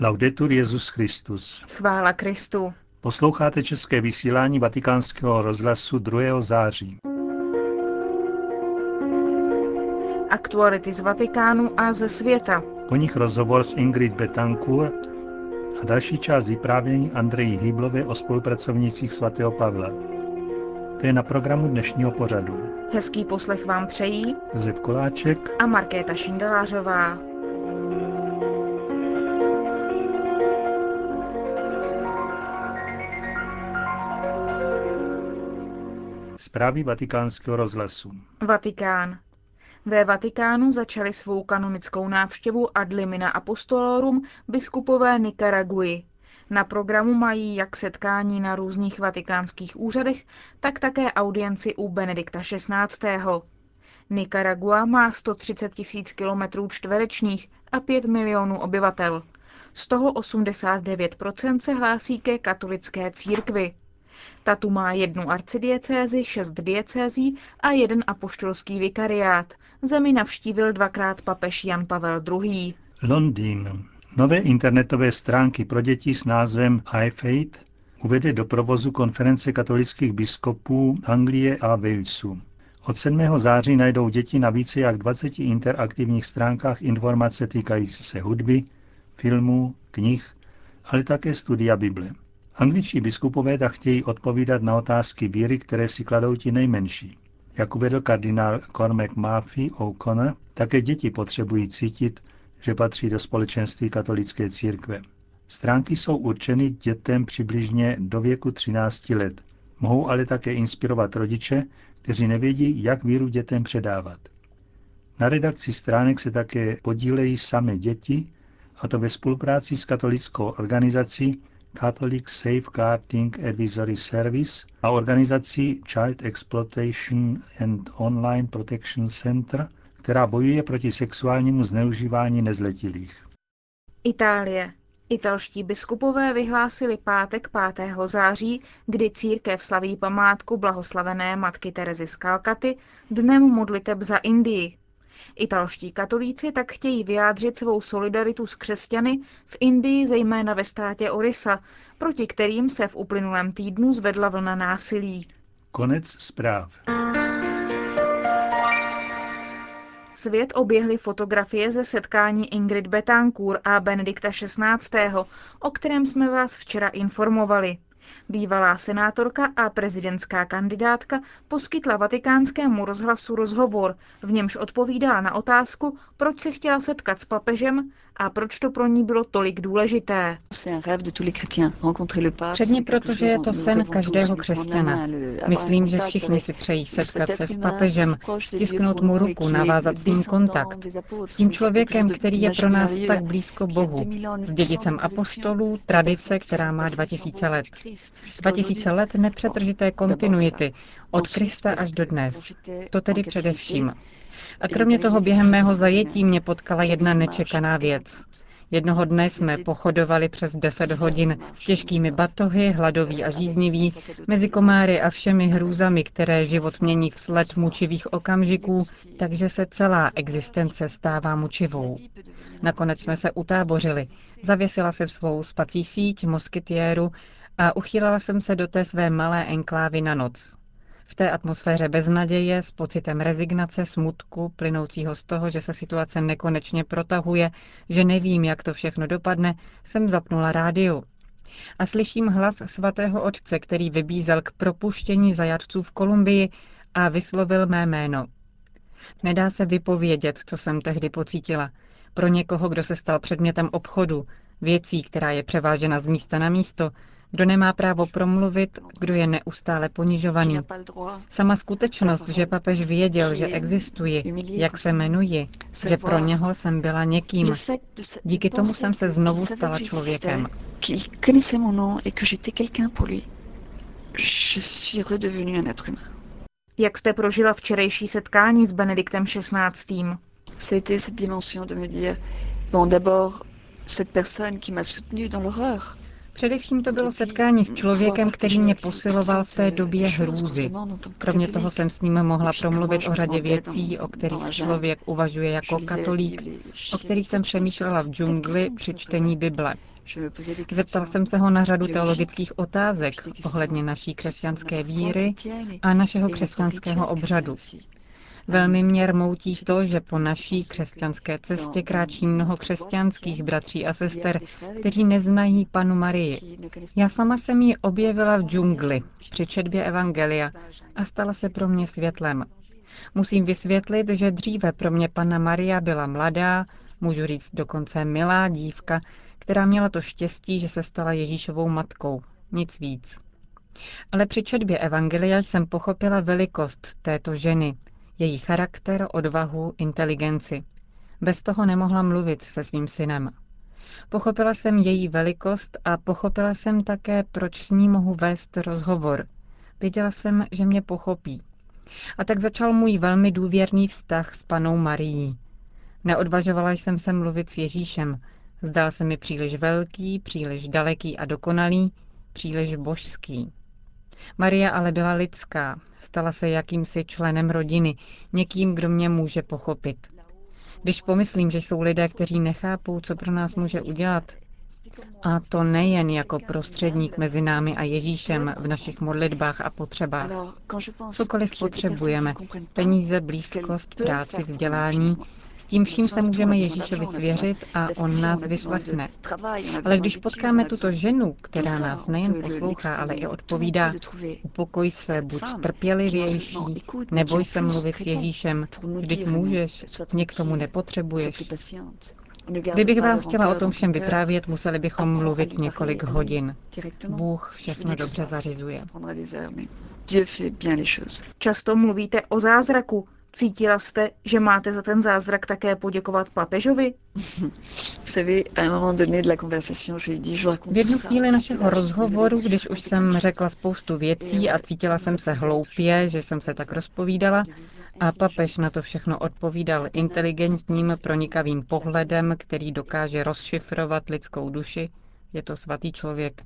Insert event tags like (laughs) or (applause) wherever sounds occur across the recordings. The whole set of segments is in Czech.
Laudetur Jezus Christus. Chvála Kristu. Posloucháte české vysílání Vatikánského rozhlasu 2. září. Aktuality z Vatikánu a ze světa. Po nich rozhovor s Ingrid Betancourt a další část vyprávění Andreji Hýblové o spolupracovnících svatého Pavla. To je na programu dnešního pořadu. Hezký poslech vám přejí Josef Koláček a Markéta Šindelářová. Zprávy vatikánského rozhlasu. Vatikán. Ve Vatikánu začali svou kanonickou návštěvu ad limina apostolorum biskupové Nikaraguji. Na programu mají jak setkání na různých vatikánských úřadech, tak také audienci u Benedikta XVI. Nicaragua má 130 tisíc kilometrů čtverečních a 5 milionů obyvatel. Z toho 89% se hlásí ke katolické církvi. Ta tu má jednu arcidiecézi, šest diecézí a jeden apoštolský vikariát. Zemi navštívil dvakrát papež Jan Pavel II. Londýn. Nové internetové stránky pro děti s názvem iFaith uvede do provozu konference katolických biskupů Anglie a Walesu. Od 7. září najdou děti na více jak 20 interaktivních stránkách informace týkající se hudby, filmů, knih, ale také studia Bible. Angličtí biskupové tak chtějí odpovídat na otázky víry, které si kladou ti nejmenší. Jak uvedl kardinál Cormac Murphy O'Connor, také děti potřebují cítit, že patří do společenství katolické církve. Stránky jsou určeny dětem přibližně do věku 13 let. Mohou ale také inspirovat rodiče, kteří nevědí, jak víru dětem předávat. Na redakci stránek se také podílejí sami děti, a to ve spolupráci s katolickou organizací Catholic Safeguarding Advisory Service a organizací Child Exploitation and Online Protection Center, která bojuje proti sexuálnímu zneužívání nezletilých. Itálie. Italští biskupové vyhlásili pátek 5. září, kdy církev slaví památku blahoslavené matky Terezy z Kalkaty, dnem modliteb za Indii. Italští katolíci tak chtějí vyjádřit svou solidaritu s křesťany v Indii, zejména ve státě Orisa, proti kterým se v uplynulém týdnu zvedla vlna násilí. Konec zpráv. Svět oběhly fotografie ze setkání Ingrid Betancourt a Benedikta XVI., o kterém jsme vás včera informovali. Bývalá senátorka a prezidentská kandidátka poskytla vatikánskému rozhlasu rozhovor, v němž odpovídala na otázku, proč se chtěla setkat s papežem a proč to pro ní bylo tolik důležité. Předně proto, že je to sen každého křesťana. Myslím, že všichni si přejí setkat se s papežem, stisknout mu ruku, navázat s ním kontakt. S tím člověkem, který je pro nás tak blízko Bohu. S dědicem apostolů, tradice, která má 2000 let. 2000 let nepřetržité kontinuity, od Krista až do dnes. To tedy především. A kromě toho během mého zajetí mě potkala jedna nečekaná věc. Jednoho dne jsme pochodovali přes deset hodin s těžkými batohy, hladoví a žíznivý, mezi komáry a všemi hrůzami, které život mění vsled mučivých okamžiků, takže se celá existence stává mučivou. Nakonec jsme se utábořili. Zavěsila se svou spací síť, moskytiéru a uchýlala jsem se do té své malé enklávy na noc. V té atmosféře beznaděje, s pocitem rezignace, smutku, plynoucího z toho, že se situace nekonečně protahuje, že nevím, jak to všechno dopadne, jsem zapnula rádio. A slyším hlas svatého otce, který vybízel k propuštění zajatců v Kolumbii a vyslovil mé jméno. Nedá se vypovědět, co jsem tehdy pocítila. Pro někoho, kdo se stal předmětem obchodu, věcí, která je převážena z místa na místo, kdo nemá právo promluvit, kdo je neustále ponižovaný. Sama skutečnost, že papež věděl, že existuji, jak se jmenuji, že pro něho jsem byla někým. Díky tomu jsem se znovu stala člověkem. Jak jste prožila včerejší setkání s Benediktem XVI. C'était cette dimension de me dire, bon d'abord, cette personne qui m'a soutenue dans l'horreur, Především to bylo setkání s člověkem, který mě posiloval v té době hrůzy. Kromě toho jsem s ním mohla promluvit o řadě věcí, o kterých člověk uvažuje jako katolík, o kterých jsem přemýšlela v džungli při čtení Bible. Zeptal jsem se ho na řadu teologických otázek ohledně naší křesťanské víry a našeho křesťanského obřadu. Velmi mě rmoutí to, že po naší křesťanské cestě kráčí mnoho křesťanských bratří a sester, kteří neznají panu Marii. Já sama jsem ji objevila v džungli při četbě Evangelia a stala se pro mě světlem. Musím vysvětlit, že dříve pro mě Panna Maria byla mladá, můžu říct dokonce milá dívka, která měla to štěstí, že se stala Ježíšovou matkou. Nic víc. Ale při četbě Evangelia jsem pochopila velikost této ženy, její charakter, odvahu, inteligenci. Bez toho nemohla mluvit se svým synem. Pochopila jsem její velikost a pochopila jsem také, proč s ní mohu vést rozhovor. Věděla jsem, že mě pochopí. A tak začal můj velmi důvěrný vztah s panou Marií. Neodvažovala jsem se mluvit s Ježíšem. Zdál se mi příliš velký, příliš daleký a dokonalý, příliš božský. Maria ale byla lidská, stala se jakýmsi členem rodiny, někým, kdo mě může pochopit. Když pomyslím, že jsou lidé, kteří nechápou, co pro nás může udělat, a to nejen jako prostředník mezi námi a Ježíšem v našich modlitbách a potřebách. Cokoliv potřebujeme, peníze, blízkost, práci, vzdělání, s tím vším se můžeme Ježíšovi svěřit a on nás vyslechne. Ale když potkáme tuto ženu, která nás nejen poslouchá, ale i odpovídá, upokoj se, buď trpělivější, neboj se mluvit s Ježíšem, vždyť můžeš, mě k tomu nepotřebuješ. Kdybych vám chtěla o tom všem vyprávět, museli bychom mluvit několik hodin. Bůh všechno dobře zařizuje. Často mluvíte o zázraku. Cítila jste, že máte za ten zázrak také poděkovat papežovi? (laughs) V jednu chvíli našeho rozhovoru, když už jsem řekla spoustu věcí a cítila jsem se hloupě, že jsem se tak rozpovídala, a papež na to všechno odpovídal inteligentním, pronikavým pohledem, který dokáže rozšifrovat lidskou duši, je to svatý člověk.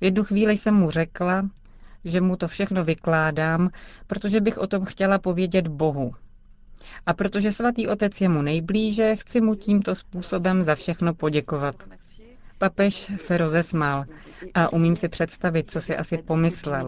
V jednu chvíli jsem mu řekla, že mu to všechno vykládám, protože bych o tom chtěla povědět Bohu, a protože svatý otec je mu nejblíže, chci mu tímto způsobem za všechno poděkovat. Papež se rozesmál a umím si představit, co si asi pomyslel.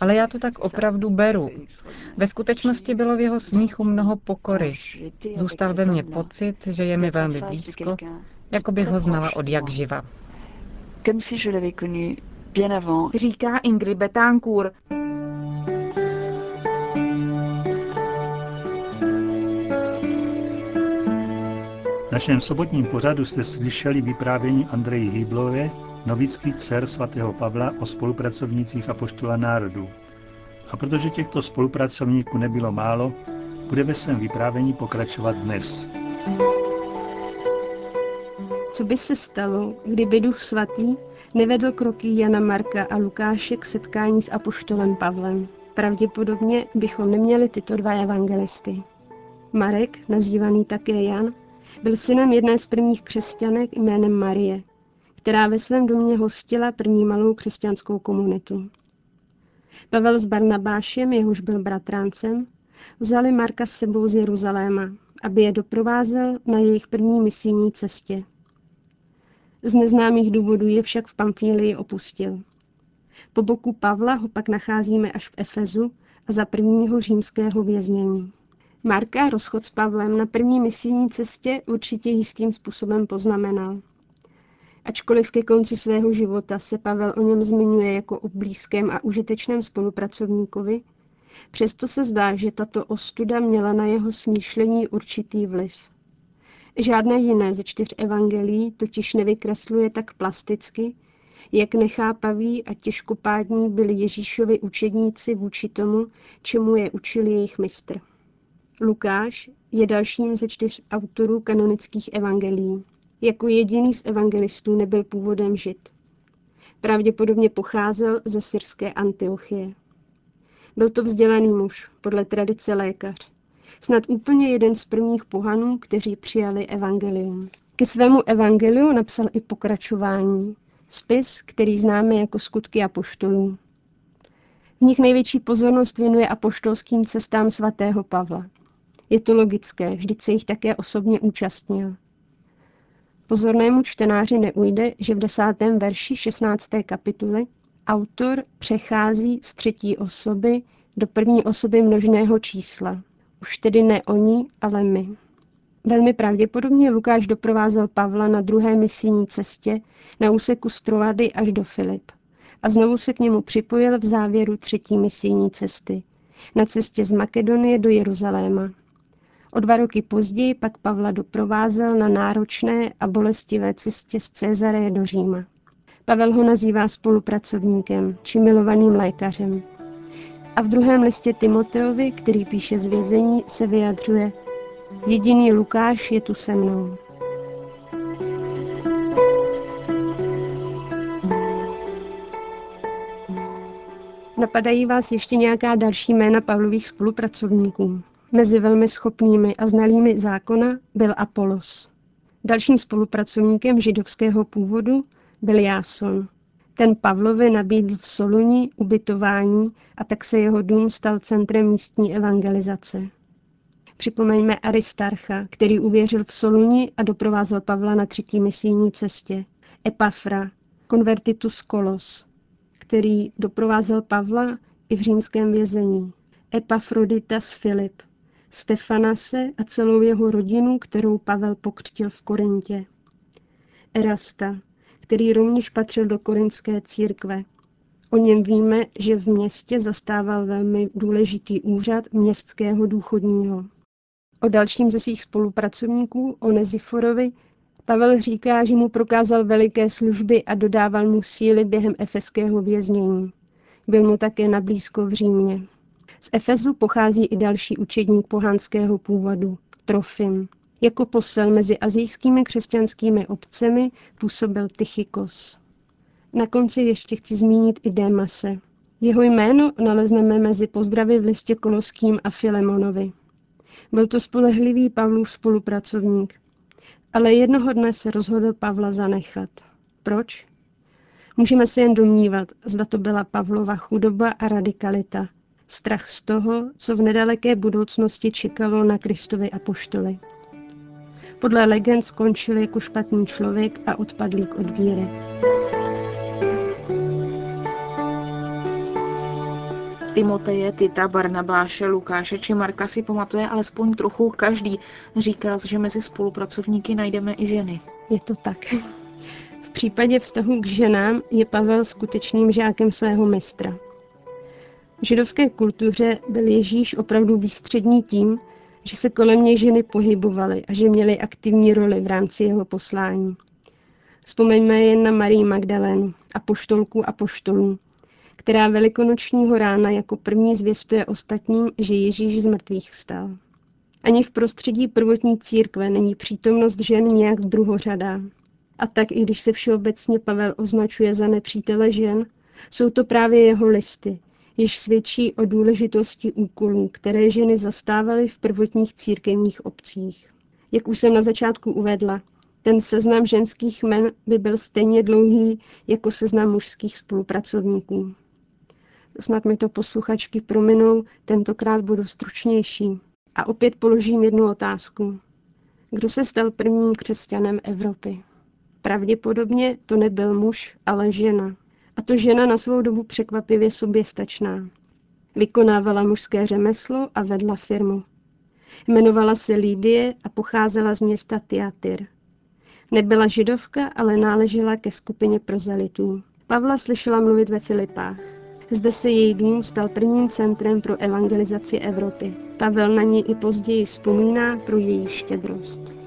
Ale já to tak opravdu beru. Ve skutečnosti bylo v jeho smíchu mnoho pokory. Zůstal ve mně pocit, že je mi velmi blízko, jako bych ho znala od jak živa. Říká Ingrid Betancourt, našem sobotním pořadu jste slyšeli vyprávění Andreji Hýblové, novický dcer svatého Pavla o spolupracovnících Apoštola národů. A protože těchto spolupracovníků nebylo málo, bude ve svém vyprávění pokračovat dnes. Co by se stalo, kdyby Duch Svatý nevedl kroky Jana Marka a Lukáše k setkání s Apoštolem Pavlem? Pravděpodobně bychom neměli tyto dva evangelisty. Marek, nazývaný také Jan, byl synem jedné z prvních křesťanek jménem Marie, která ve svém domě hostila první malou křesťanskou komunitu. Pavel s Barnabášem, jehož byl bratráncem, vzali Marka s sebou z Jeruzaléma, aby je doprovázel na jejich první misijní cestě. Z neznámých důvodů je však v Pamfílii opustil. Po boku Pavla ho pak nacházíme až v Efezu a za prvního římského věznění. Marka rozchod s Pavlem na první misijní cestě určitě jistým způsobem poznamenal. Ačkoliv ke konci svého života se Pavel o něm zmiňuje jako o blízkém a užitečném spolupracovníkovi, přesto se zdá, že tato ostuda měla na jeho smýšlení určitý vliv. Žádné jiné ze čtyř evangelií totiž nevykresluje tak plasticky, jak nechápaví a těžkopádní byli Ježíšovi učedníci vůči tomu, čemu je učil jejich mistr. Lukáš je dalším ze čtyř autorů kanonických evangelií. Jako jediný z evangelistů nebyl původem žid. Pravděpodobně pocházel ze syrské Antiochie. Byl to vzdělaný muž, podle tradice lékař. Snad úplně jeden z prvních pohanů, kteří přijali evangelium. Ke svému evangeliu napsal i pokračování, Spis, který známe jako skutky apoštolů. V nich největší pozornost věnuje apoštolským cestám svatého Pavla. Je to logické, vždyť se jich také osobně účastnil. Pozornému čtenáři neujde, že v desátém verši 16. kapituly autor přechází z třetí osoby do první osoby množného čísla. Už tedy ne oni, ale my. Velmi pravděpodobně Lukáš doprovázel Pavla na druhé misijní cestě na úseku Strovady až do Filip a znovu se k němu připojil v závěru třetí misijní cesty, na cestě z Makedonie do Jeruzaléma. O dva roky později pak Pavla doprovázel na náročné a bolestivé cestě z Cezareje do Říma. Pavel ho nazývá spolupracovníkem či milovaným lékařem. A v druhém listě Timoteovi, který píše z vězení, se vyjadřuje Jediný Lukáš je tu se mnou. Napadají vás ještě nějaká další jména Pavlových spolupracovníků. Mezi velmi schopnými a znalými zákona byl Apolos. Dalším spolupracovníkem židovského původu byl Jáson. Ten Pavlovi nabídl v Soluni ubytování a tak se jeho dům stal centrem místní evangelizace. Připomeňme Aristarcha, který uvěřil v Soluni a doprovázel Pavla na třetí misijní cestě. Epafra, konvertitus Kolos, který doprovázel Pavla i v římském vězení. Epafroditas Filip, Stefanase a celou jeho rodinu, kterou Pavel pokřtil v Korintě. Erasta, který rovněž patřil do korinské církve. O něm víme, že v městě zastával velmi důležitý úřad městského důchodního. O dalším ze svých spolupracovníků, Oneziforovi, Pavel říká, že mu prokázal veliké služby a dodával mu síly během efeského věznění. Byl mu také nablízko v Římě. Z Efezu pochází i další učedník pohanského původu, Trofim. Jako posel mezi azijskými křesťanskými obcemi působil Tychikos. Na konci ještě chci zmínit i Démase. Jeho jméno nalezneme mezi pozdravy v listě Koloským a Filemonovi. Byl to spolehlivý Pavlův spolupracovník. Ale jednoho dne se rozhodl Pavla zanechat. Proč? Můžeme se jen domnívat, zda to byla Pavlova chudoba a radikalita. Strach z toho, co v nedaleké budoucnosti čekalo na Kristovi apoštoly. Podle legend skončil jako špatný člověk a odpadlík od víry. Timoteje, Tita, Barnabáše, Lukáše či Marka si pamatuje alespoň trochu každý. Říkal, že mezi spolupracovníky najdeme i ženy. Je to tak. V případě vztahu k ženám je Pavel skutečným žákem svého mistra. V židovské kultuře byl Ježíš opravdu výstřední tím, že se kolem něj ženy pohybovaly a že měly aktivní roli v rámci jeho poslání. Vzpomeňme jen na Marii Magdalénu, poštolku a poštolů, která velikonočního rána jako první zvěstuje ostatním, že Ježíš z mrtvých vstal. Ani v prostředí prvotní církve není přítomnost žen nějak druhořadá. A tak i když se všeobecně Pavel označuje za nepřítele žen, jsou to právě jeho listy, jež svědčí o důležitosti úkolů, které ženy zastávaly v prvotních církevních obcích. Jak už jsem na začátku uvedla, ten seznam ženských men by byl stejně dlouhý jako seznam mužských spolupracovníků. Snad mi to posluchačky prominou, tentokrát budu stručnější. A opět položím jednu otázku. Kdo se stal prvním křesťanem Evropy? Pravděpodobně to nebyl muž, ale žena. A to žena na svou dobu překvapivě soběstačná. Vykonávala mužské řemeslo a vedla firmu. Jmenovala se Lídie a pocházela z města Tiatyr. Nebyla židovka, ale náležela ke skupině prozelitů. Pavla slyšela mluvit ve Filipách. Zde se její dům stal prvním centrem pro evangelizaci Evropy. Pavel na ní i později vzpomíná pro její štědrost.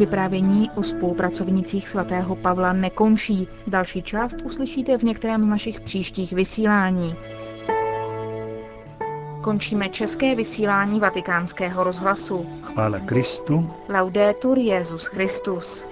Vyprávění o spolupracovnicích svatého Pavla nekončí. Další část uslyšíte v některém z našich příštích vysílání. Končíme české vysílání vatikánského rozhlasu. Chvála Kristu. Laudetur Jezus Christus.